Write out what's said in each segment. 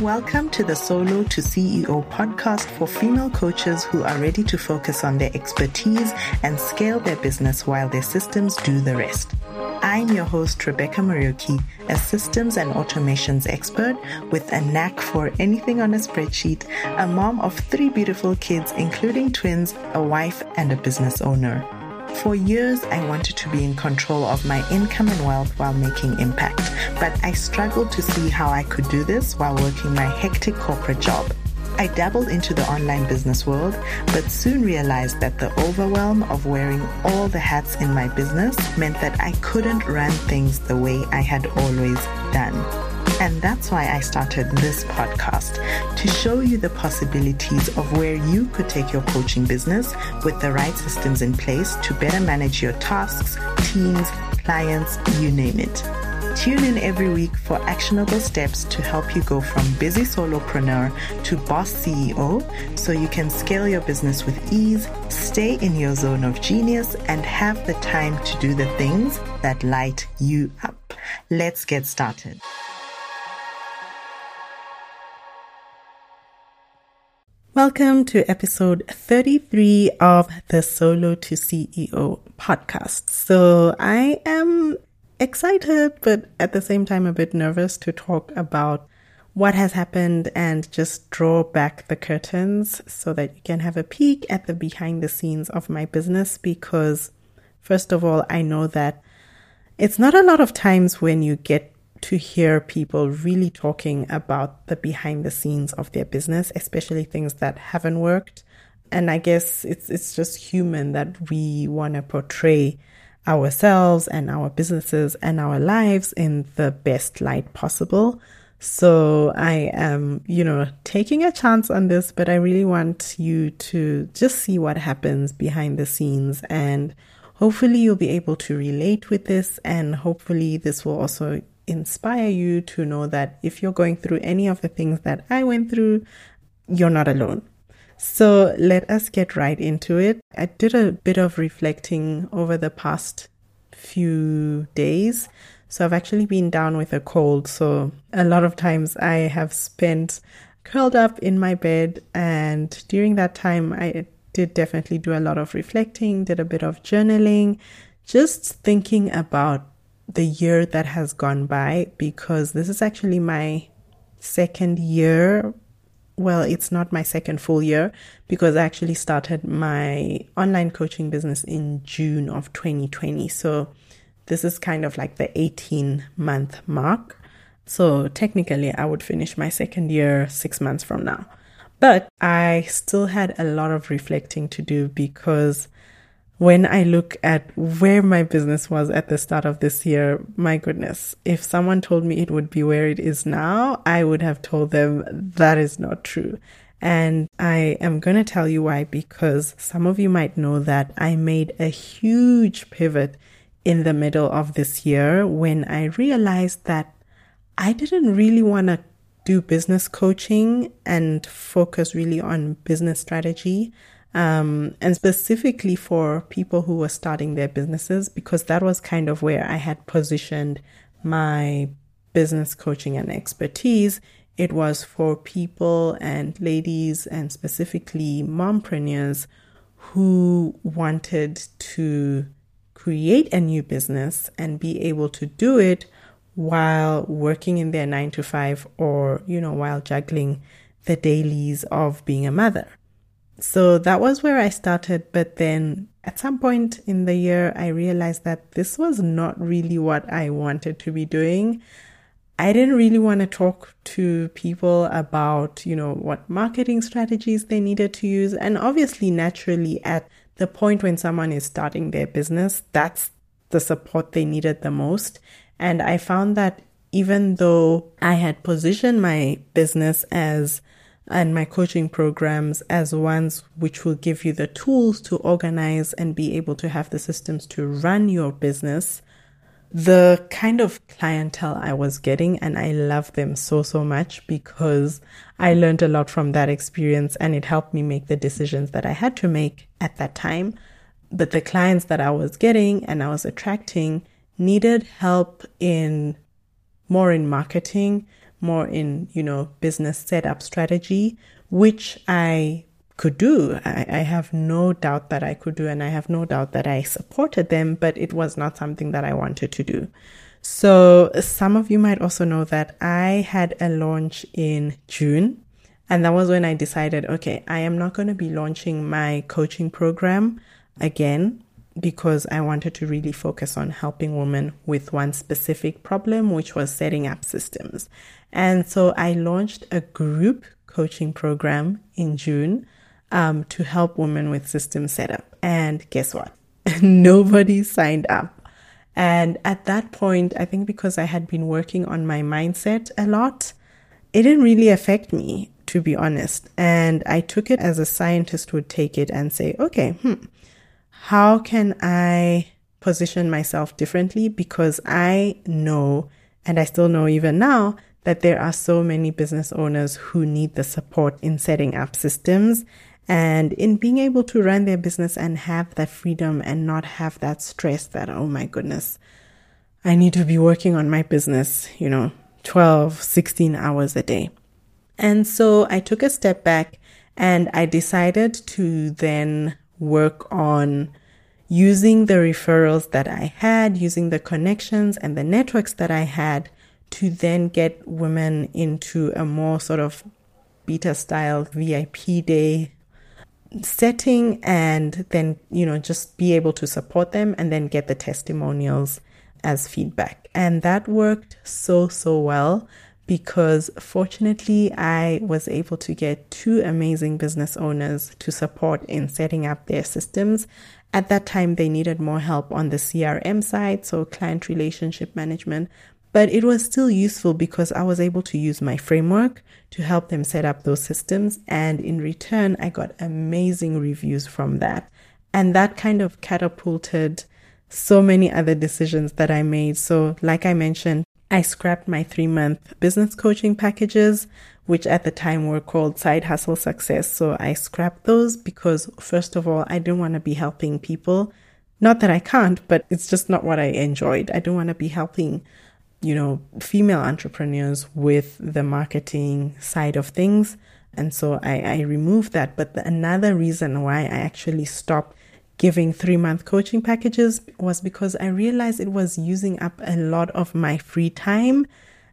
Welcome to the Solo to CEO podcast for female coaches who are ready to focus on their expertise and scale their business while their systems do the rest. I'm your host, Rebecca Marioki, a systems and automations expert with a knack for anything on a spreadsheet, a mom of three beautiful kids, including twins, a wife, and a business owner. For years, I wanted to be in control of my income and wealth while making impact, but I struggled to see how I could do this while working my hectic corporate job. I dabbled into the online business world, but soon realized that the overwhelm of wearing all the hats in my business meant that I couldn't run things the way I had always done. And that's why I started this podcast to show you the possibilities of where you could take your coaching business with the right systems in place to better manage your tasks, teams, clients, you name it. Tune in every week for actionable steps to help you go from busy solopreneur to boss CEO so you can scale your business with ease, stay in your zone of genius, and have the time to do the things that light you up. Let's get started. Welcome to episode 33 of the Solo to CEO podcast. So I am excited, but at the same time a bit nervous to talk about what has happened and just draw back the curtains so that you can have a peek at the behind the scenes of my business because first of all, I know that it's not a lot of times when you get to hear people really talking about the behind the scenes of their business, especially things that haven't worked. And I guess it's it's just human that we want to portray ourselves and our businesses and our lives in the best light possible. So I am, you know, taking a chance on this, but I really want you to just see what happens behind the scenes and hopefully you'll be able to relate with this and hopefully this will also inspire you to know that if you're going through any of the things that I went through, you're not alone. So let us get right into it. I did a bit of reflecting over the past few days. So I've actually been down with a cold. So a lot of times I have spent curled up in my bed. And during that time, I did definitely do a lot of reflecting, did a bit of journaling, just thinking about the year that has gone by because this is actually my second year. Well, it's not my second full year because I actually started my online coaching business in June of 2020. So this is kind of like the 18 month mark. So technically, I would finish my second year six months from now. But I still had a lot of reflecting to do because when I look at where my business was at the start of this year, my goodness, if someone told me it would be where it is now, I would have told them that is not true. And I am going to tell you why, because some of you might know that I made a huge pivot in the middle of this year when I realized that I didn't really want to do business coaching and focus really on business strategy um, and specifically for people who were starting their businesses, because that was kind of where I had positioned my business coaching and expertise. It was for people and ladies, and specifically mompreneurs who wanted to create a new business and be able to do it while working in their nine to five or, you know, while juggling the dailies of being a mother. So that was where I started. But then at some point in the year, I realized that this was not really what I wanted to be doing. I didn't really want to talk to people about, you know, what marketing strategies they needed to use. And obviously, naturally, at the point when someone is starting their business, that's the support they needed the most. And I found that even though I had positioned my business as and my coaching programs as ones which will give you the tools to organize and be able to have the systems to run your business. The kind of clientele I was getting, and I love them so, so much because I learned a lot from that experience and it helped me make the decisions that I had to make at that time. But the clients that I was getting and I was attracting needed help in more in marketing, more in, you know, business setup strategy, which I could do. I, I, have no doubt that I could do, and I have no doubt that I supported them, but it was not something that I wanted to do. So, some of you might also know that I had a launch in June, and that was when I decided okay, I am not going to be launching my coaching program again because I wanted to really focus on helping women with one specific problem, which was setting up systems. And so I launched a group coaching program in June um, to help women with system setup. And guess what? Nobody signed up. And at that point, I think because I had been working on my mindset a lot, it didn't really affect me, to be honest. And I took it as a scientist would take it and say, okay, hmm, how can I position myself differently? Because I know, and I still know even now, that there are so many business owners who need the support in setting up systems and in being able to run their business and have that freedom and not have that stress that, oh my goodness, I need to be working on my business, you know, 12, 16 hours a day. And so I took a step back and I decided to then work on using the referrals that I had, using the connections and the networks that I had to then get women into a more sort of beta style VIP day setting and then, you know, just be able to support them and then get the testimonials as feedback. And that worked so, so well because fortunately I was able to get two amazing business owners to support in setting up their systems. At that time, they needed more help on the CRM side, so client relationship management, but it was still useful because I was able to use my framework to help them set up those systems. And in return, I got amazing reviews from that. And that kind of catapulted so many other decisions that I made. So, like I mentioned, I scrapped my three month business coaching packages, which at the time were called Side Hustle Success. So I scrapped those because, first of all, I didn't want to be helping people. Not that I can't, but it's just not what I enjoyed. I don't want to be helping, you know, female entrepreneurs with the marketing side of things. And so I, I removed that. But the, another reason why I actually stopped giving three month coaching packages was because I realized it was using up a lot of my free time,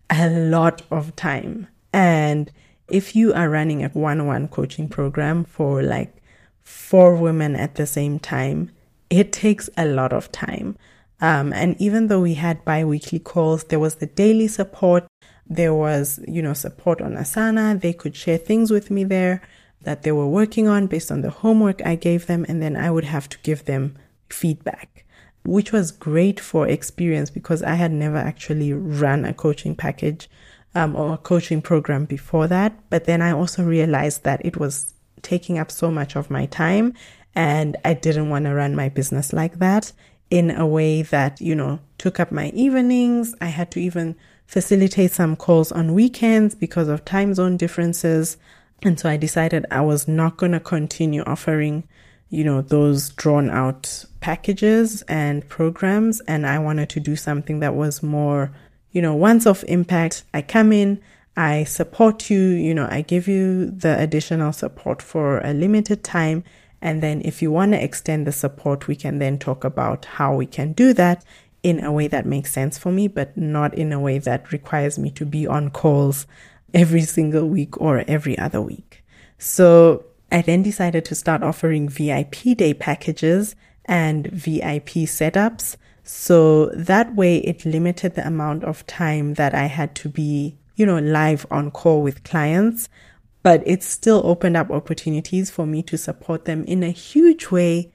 a lot of time. And if you are running a one on one coaching program for like four women at the same time, it takes a lot of time. Um, and even though we had bi weekly calls, there was the daily support. There was, you know, support on Asana. They could share things with me there that they were working on based on the homework I gave them, and then I would have to give them feedback, which was great for experience because I had never actually run a coaching package um, or a coaching program before that. But then I also realized that it was taking up so much of my time, and I didn't want to run my business like that in a way that, you know, took up my evenings. I had to even facilitate some calls on weekends because of time zone differences. And so I decided I was not going to continue offering, you know, those drawn out packages and programs. And I wanted to do something that was more, you know, once off impact. I come in, I support you, you know, I give you the additional support for a limited time. And then if you want to extend the support, we can then talk about how we can do that in a way that makes sense for me, but not in a way that requires me to be on calls every single week or every other week. So I then decided to start offering VIP day packages and VIP setups. So that way it limited the amount of time that I had to be, you know, live on call with clients, but it still opened up opportunities for me to support them in a huge way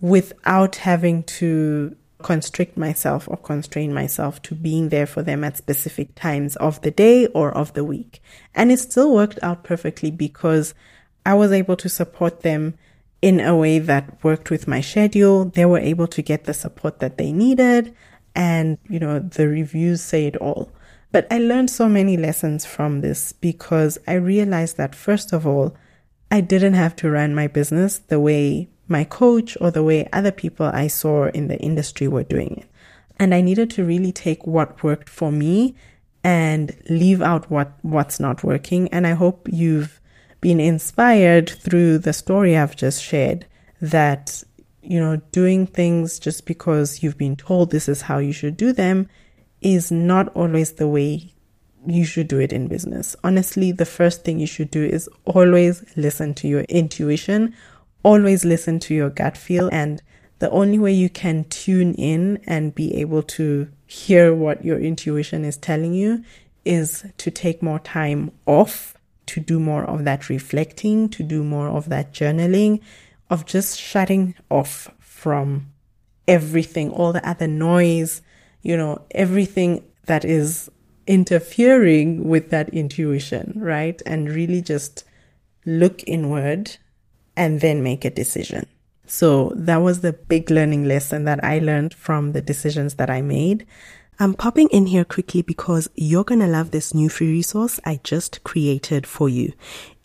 without having to constrict myself or constrain myself to being there for them at specific times of the day or of the week. And it still worked out perfectly because I was able to support them in a way that worked with my schedule. They were able to get the support that they needed. And, you know, the reviews say it all. But I learned so many lessons from this because I realized that, first of all, I didn't have to run my business the way my coach or the way other people I saw in the industry were doing it. And I needed to really take what worked for me and leave out what, what's not working. And I hope you've been inspired through the story I've just shared that, you know, doing things just because you've been told this is how you should do them is not always the way you should do it in business. Honestly, the first thing you should do is always listen to your intuition, always listen to your gut feel. And the only way you can tune in and be able to hear what your intuition is telling you is to take more time off, to do more of that reflecting, to do more of that journaling, of just shutting off from everything, all the other noise, you know, everything that is interfering with that intuition, right? And really just look inward and then make a decision. So that was the big learning lesson that I learned from the decisions that I made. I'm popping in here quickly because you're going to love this new free resource I just created for you.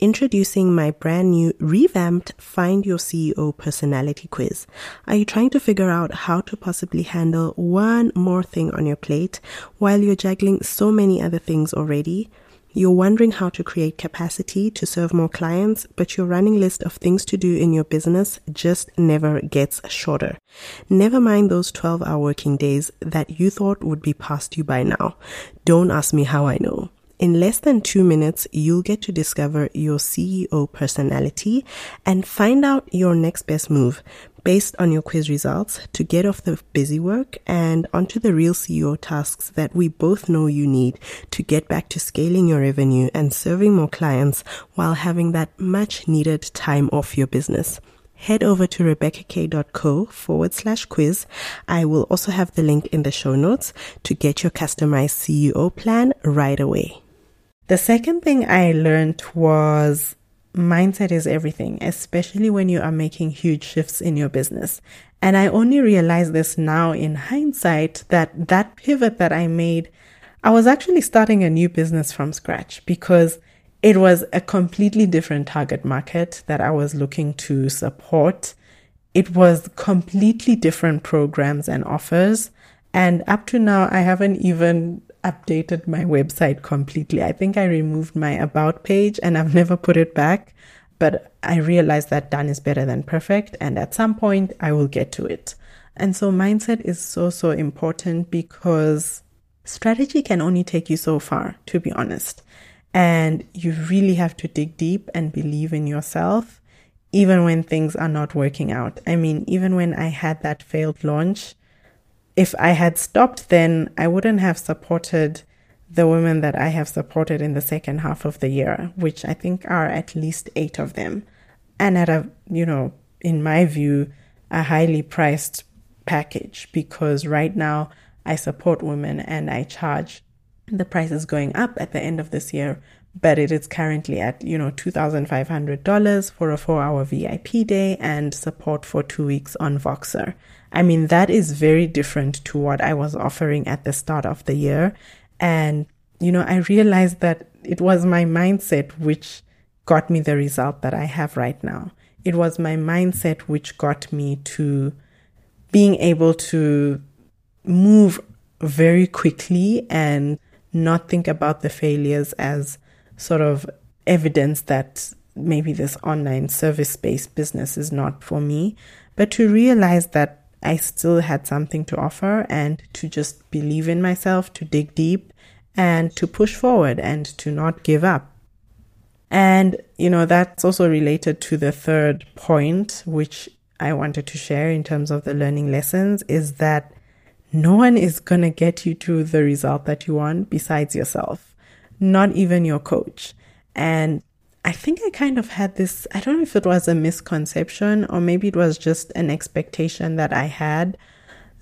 Introducing my brand new revamped Find Your CEO personality quiz. Are you trying to figure out how to possibly handle one more thing on your plate while you're juggling so many other things already? You're wondering how to create capacity to serve more clients, but your running list of things to do in your business just never gets shorter. Never mind those 12 hour working days that you thought would be past you by now. Don't ask me how I know. In less than two minutes, you'll get to discover your CEO personality and find out your next best move based on your quiz results to get off the busy work and onto the real CEO tasks that we both know you need to get back to scaling your revenue and serving more clients while having that much needed time off your business. Head over to rebeccak.co forward slash quiz. I will also have the link in the show notes to get your customized CEO plan right away. The second thing I learned was mindset is everything, especially when you are making huge shifts in your business. And I only realize this now in hindsight that that pivot that I made, I was actually starting a new business from scratch because it was a completely different target market that I was looking to support. It was completely different programs and offers. And up to now, I haven't even updated my website completely. I think I removed my about page and I've never put it back, but I realized that done is better than perfect. And at some point I will get to it. And so mindset is so, so important because strategy can only take you so far, to be honest. And you really have to dig deep and believe in yourself, even when things are not working out. I mean, even when I had that failed launch, if I had stopped then, I wouldn't have supported the women that I have supported in the second half of the year, which I think are at least eight of them. And at a, you know, in my view, a highly priced package because right now I support women and I charge the price is going up at the end of this year, but it is currently at, you know, $2,500 for a four hour VIP day and support for two weeks on Voxer. I mean, that is very different to what I was offering at the start of the year. And, you know, I realized that it was my mindset which got me the result that I have right now. It was my mindset which got me to being able to move very quickly and not think about the failures as sort of evidence that maybe this online service based business is not for me, but to realize that I still had something to offer and to just believe in myself, to dig deep and to push forward and to not give up. And, you know, that's also related to the third point, which I wanted to share in terms of the learning lessons is that no one is going to get you to the result that you want besides yourself, not even your coach. And I think I kind of had this, I don't know if it was a misconception or maybe it was just an expectation that I had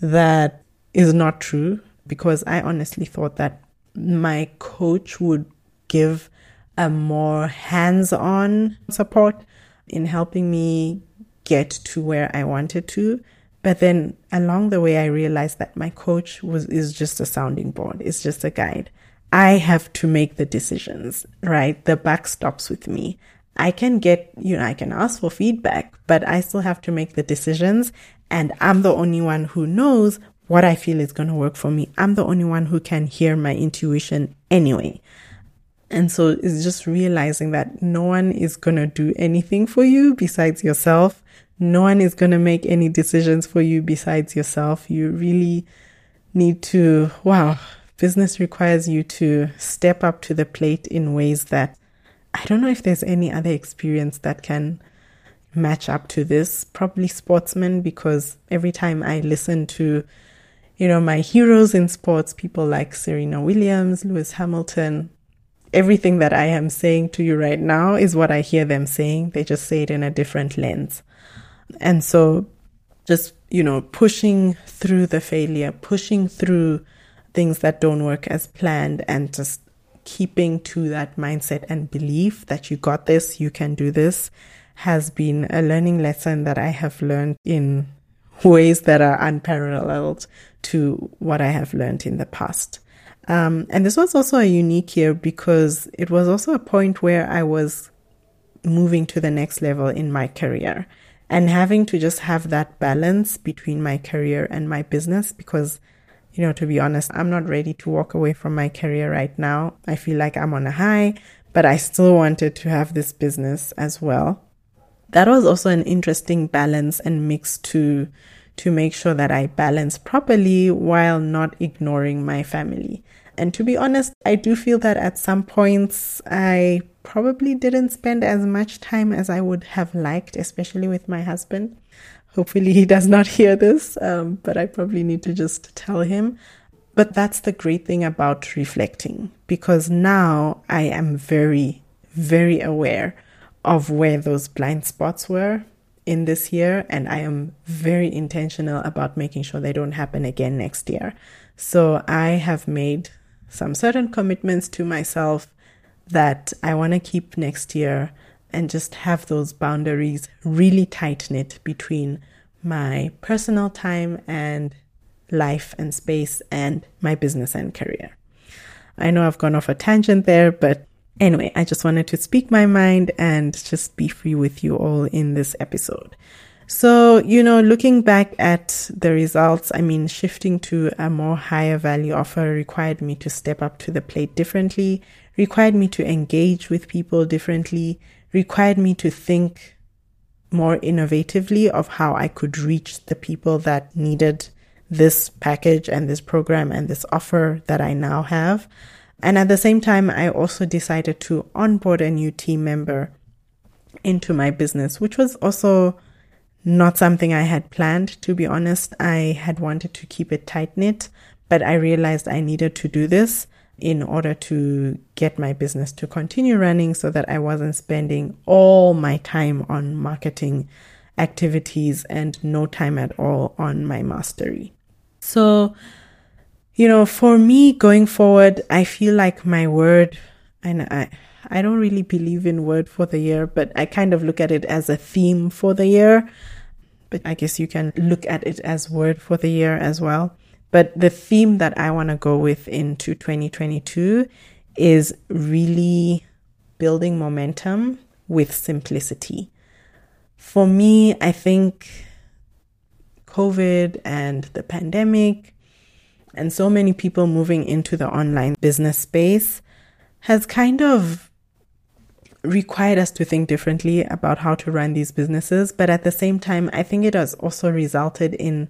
that is not true because I honestly thought that my coach would give a more hands on support in helping me get to where I wanted to. But then along the way, I realized that my coach was, is just a sounding board. It's just a guide. I have to make the decisions, right? The buck stops with me. I can get, you know, I can ask for feedback, but I still have to make the decisions. And I'm the only one who knows what I feel is going to work for me. I'm the only one who can hear my intuition anyway. And so it's just realizing that no one is going to do anything for you besides yourself. No one is going to make any decisions for you besides yourself. You really need to, wow, business requires you to step up to the plate in ways that I don't know if there's any other experience that can match up to this. Probably sportsmen, because every time I listen to, you know, my heroes in sports, people like Serena Williams, Lewis Hamilton, everything that I am saying to you right now is what I hear them saying. They just say it in a different lens. And so just, you know, pushing through the failure, pushing through things that don't work as planned and just keeping to that mindset and belief that you got this, you can do this has been a learning lesson that I have learned in ways that are unparalleled to what I have learned in the past. Um, and this was also a unique year because it was also a point where I was moving to the next level in my career and having to just have that balance between my career and my business because, you know, to be honest, I'm not ready to walk away from my career right now. I feel like I'm on a high, but I still wanted to have this business as well. That was also an interesting balance and mix to to make sure that I balance properly while not ignoring my family. And to be honest, I do feel that at some points I probably didn't spend as much time as I would have liked, especially with my husband. Hopefully, he does not hear this, um, but I probably need to just tell him. But that's the great thing about reflecting because now I am very, very aware of where those blind spots were in this year, and I am very intentional about making sure they don't happen again next year. So I have made some certain commitments to myself that I want to keep next year and just have those boundaries really tight knit between my personal time and life and space and my business and career. I know I've gone off a tangent there, but anyway, I just wanted to speak my mind and just be free with you all in this episode. So, you know, looking back at the results, I mean, shifting to a more higher value offer required me to step up to the plate differently, required me to engage with people differently, required me to think more innovatively of how I could reach the people that needed this package and this program and this offer that I now have. And at the same time, I also decided to onboard a new team member into my business, which was also not something I had planned, to be honest. I had wanted to keep it tight knit, but I realized I needed to do this in order to get my business to continue running so that I wasn't spending all my time on marketing activities and no time at all on my mastery. So, you know, for me going forward, I feel like my word, and I, I don't really believe in word for the year, but I kind of look at it as a theme for the year. But I guess you can look at it as word for the year as well. But the theme that I want to go with into 2022 is really building momentum with simplicity. For me, I think COVID and the pandemic and so many people moving into the online business space has kind of required us to think differently about how to run these businesses. But at the same time, I think it has also resulted in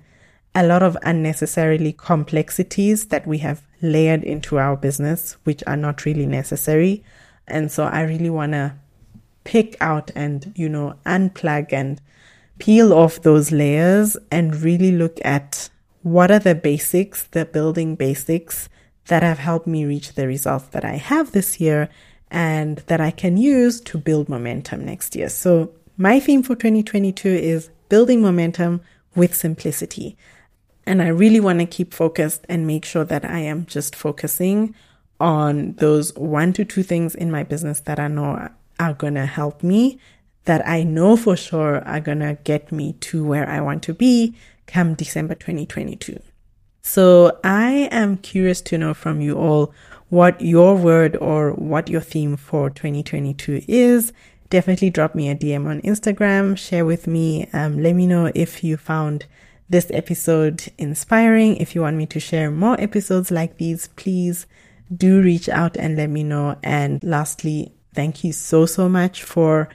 a lot of unnecessarily complexities that we have layered into our business, which are not really necessary. And so I really want to pick out and, you know, unplug and peel off those layers and really look at what are the basics, the building basics that have helped me reach the results that I have this year and that I can use to build momentum next year. So my theme for 2022 is building momentum with simplicity. And I really want to keep focused and make sure that I am just focusing on those one to two things in my business that I know are going to help me, that I know for sure are going to get me to where I want to be come December 2022. So I am curious to know from you all what your word or what your theme for 2022 is. Definitely drop me a DM on Instagram, share with me. Um, let me know if you found this episode inspiring. If you want me to share more episodes like these, please do reach out and let me know. And lastly, thank you so, so much for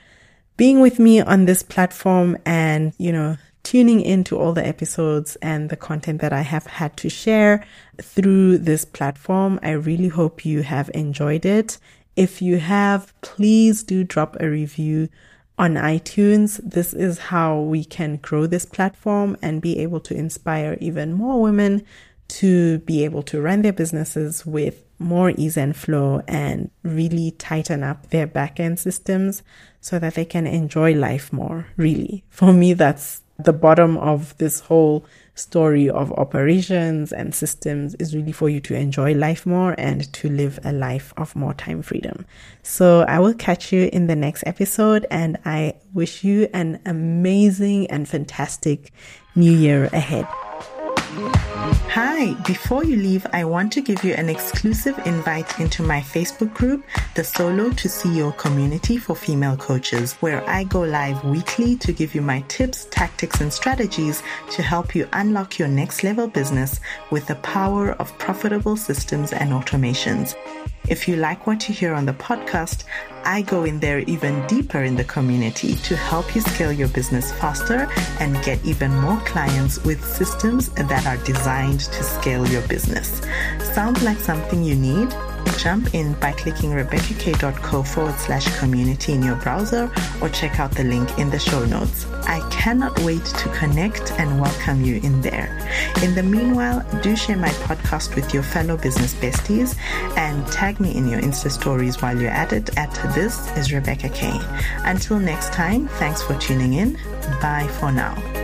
being with me on this platform and, you know, tuning into all the episodes and the content that I have had to share through this platform. I really hope you have enjoyed it. If you have, please do drop a review on iTunes. This is how we can grow this platform and be able to inspire even more women to be able to run their businesses with more ease and flow and really tighten up their backend systems so that they can enjoy life more. Really. For me, that's the bottom of this whole story of operations and systems is really for you to enjoy life more and to live a life of more time freedom. So I will catch you in the next episode and I wish you an amazing and fantastic new year ahead. Hi, before you leave, I want to give you an exclusive invite into my Facebook group, the Solo to CEO community for female coaches, where I go live weekly to give you my tips, tactics, and strategies to help you unlock your next level business with the power of profitable systems and automations. If you like what you hear on the podcast, I go in there even deeper in the community to help you scale your business faster and get even more clients with systems that are designed to scale your business. Sounds like something you need? Jump in by clicking rebeccak.co forward slash community in your browser or check out the link in the show notes. I cannot wait to connect and welcome you in there. In the meanwhile, do share my podcast with your fellow business besties and tag me in your Insta stories while you're at it at This is Rebecca K. Until next time, thanks for tuning in. Bye for now.